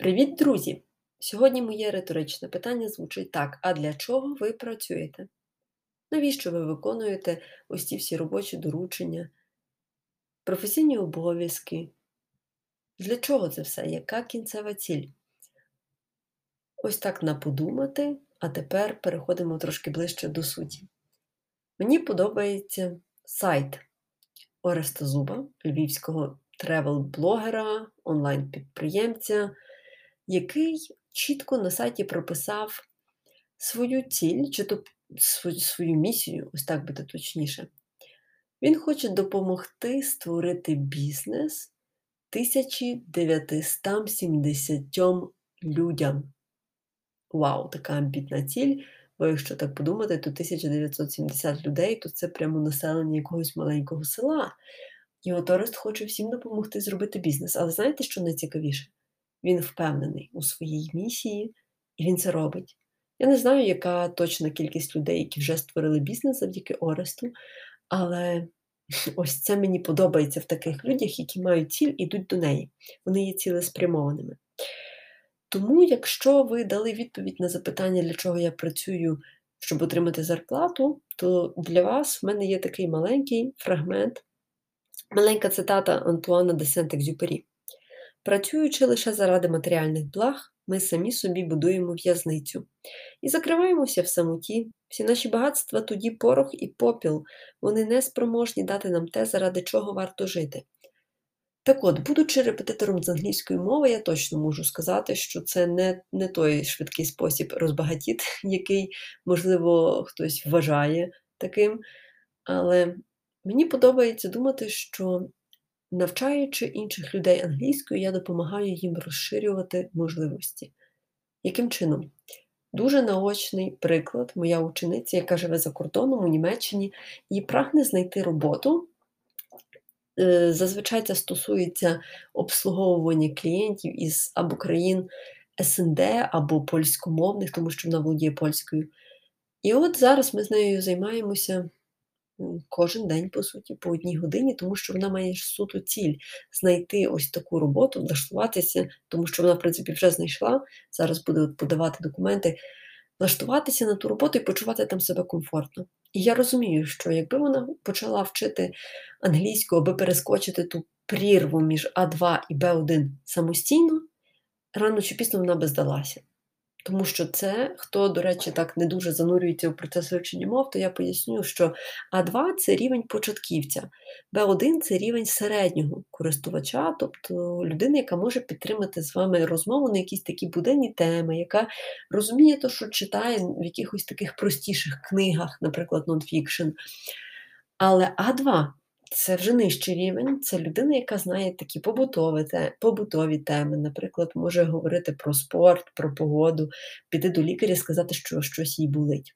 Привіт, друзі! Сьогодні моє риторичне питання звучить так: а для чого ви працюєте? Навіщо ви виконуєте ось ці всі робочі доручення, професійні обов'язки? Для чого це все? Яка кінцева ціль? Ось так на подумати, а тепер переходимо трошки ближче до суті. Мені подобається сайт Ореста Зуба, львівського тревел-блогера, онлайн-підприємця який чітко на сайті прописав свою ціль, чи то свою, місію, ось так буде точніше. Він хоче допомогти створити бізнес 1970 людям. Вау, така амбітна ціль. Бо якщо так подумати, то 1970 людей то це прямо населення якогось маленького села. І от Орест хоче всім допомогти зробити бізнес. Але знаєте, що найцікавіше? Він впевнений у своїй місії, і він це робить. Я не знаю, яка точна кількість людей, які вже створили бізнес завдяки Оресту, але ось це мені подобається в таких людях, які мають ціль і йдуть до неї. Вони є цілеспрямованими. Тому, якщо ви дали відповідь на запитання, для чого я працюю, щоб отримати зарплату, то для вас в мене є такий маленький фрагмент, маленька цитата Антуана де Сент-Екзюпері. Працюючи лише заради матеріальних благ, ми самі собі будуємо в'язницю і закриваємося в самоті. Всі наші багатства тоді порох і попіл, вони не спроможні дати нам те, заради чого варто жити. Так от, будучи репетитором з англійської мови, я точно можу сказати, що це не не той швидкий спосіб розбагатіти, який, можливо, хтось вважає таким. Але мені подобається думати, що Навчаючи інших людей англійською, я допомагаю їм розширювати можливості. Яким чином? Дуже наочний приклад, моя учениця, яка живе за кордоном у Німеччині і прагне знайти роботу. Е, зазвичай це стосується обслуговування клієнтів із або країн СНД, або польськомовних, тому що вона володіє польською. І от зараз ми з нею займаємося кожен день, по суті, по одній годині, тому що вона має суто ціль знайти ось таку роботу, влаштуватися, тому що вона, в принципі, вже знайшла. Зараз буде подавати документи, влаштуватися на ту роботу і почувати там себе комфортно. І я розумію, що якби вона почала вчити англійську, аби перескочити ту прірву між А2 і Б1 самостійно, рано чи пізно вона би здалася. Тому що це, хто, до речі, так не дуже занурюється у процес вивчення мов, то я поясню, що А2 це рівень початківця, Б1 це рівень середнього користувача, тобто людина, яка може підтримати з вами розмову на якісь такі буденні теми, яка розуміє те, що читає в якихось таких простіших книгах, наприклад, нонфікшн. Але А2 це вже нижчий рівень, це людина, яка знає такі побутові побутові теми, наприклад, може говорити про спорт, про погоду, піти до лікаря і сказати, що щось їй болить.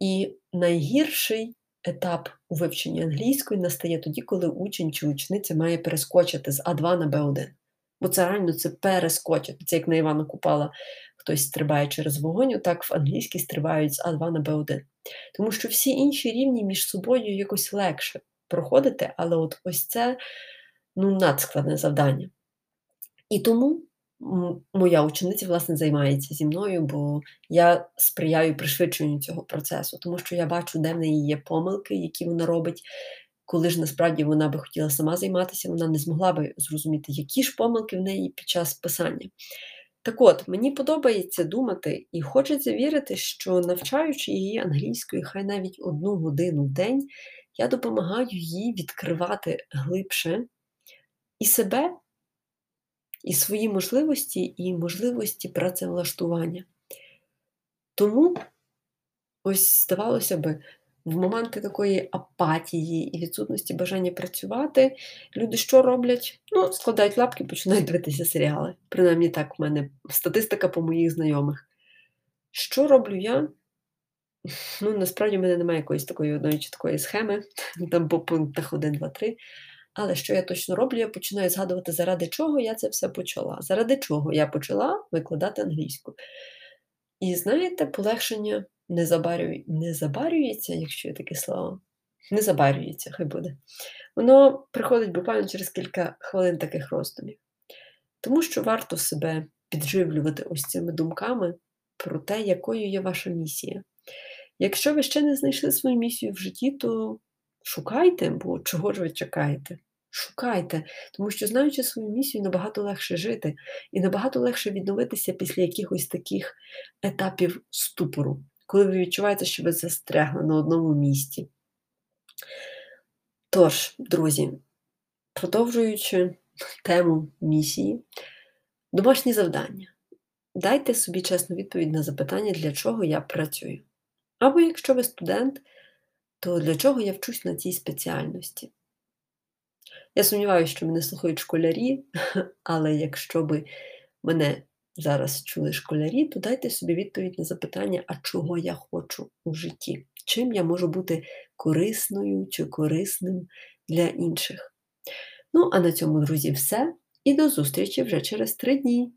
І найгірший етап у вивченні англійської настає тоді, коли учень чи учениця має перескочити з А2 на Б1. Бо це реально це перескочити. Це як на Івана Купала хтось стрибає через вогонь, так в англійській стрибають з А2 на Б1. Тому що всі інші рівні між собою якось легше проходити, але от ось це ну, надскладне завдання. І тому моя учениця, власне, займається зі мною, бо я сприяю пришвидшенню цього процесу, тому що я бачу, де в неї є помилки, які вона робить. Коли ж насправді вона би хотіла сама займатися, вона не змогла би зрозуміти, які ж помилки в неї під час писання. Так от, мені подобається думати і хочеться вірити, що навчаючи її англійською, хай навіть одну годину в день, я допомагаю їй відкривати глибше і себе, і свої можливості, і можливості працевлаштування. Тому, ось, здавалося би, в моменти такої апатії і відсутності бажання працювати, люди що роблять? Ну, складають лапки, починають дивитися серіали. Принаймні так, в мене статистика по моїх знайомих. Що роблю я? Ну, насправді в мене немає якоїсь такої одної чіткої схеми, там по пунктах 1, 2, 3. Але що я точно роблю, я починаю згадувати, заради чого я це все почала. Заради чого я почала викладати англійську. І знаєте, полегшення не забарює, не забарюється, якщо є таке слово, не забарюється, хай буде. Воно приходить буквально через кілька хвилин таких роздумів. Тому що варто себе підживлювати ось цими думками про те, якою є ваша місія. Якщо ви ще не знайшли свою місію в житті, то шукайте, бо чого ж ви чекаєте? Шукайте, тому що, знаючи свою місію, набагато легше жити, і набагато легше відновитися після якихось таких етапів ступору, коли ви відчуваєте, що ви застрягли на одному місці. Тож, друзі, продовжуючи тему місії, домашні завдання. Дайте собі чесну відповідь на запитання, для чого я працюю. Або якщо ви студент, то для чого я вчусь на цій спеціальності? Я сумніваюся, що мене слухають школярі, але якщо би мене зараз чули школярі, то дайте собі відповідь на запитання, а чого я хочу у житті, чим я можу бути корисною чи корисним для інших. Ну, а на цьому, друзі, все. І до зустрічі вже через три дні.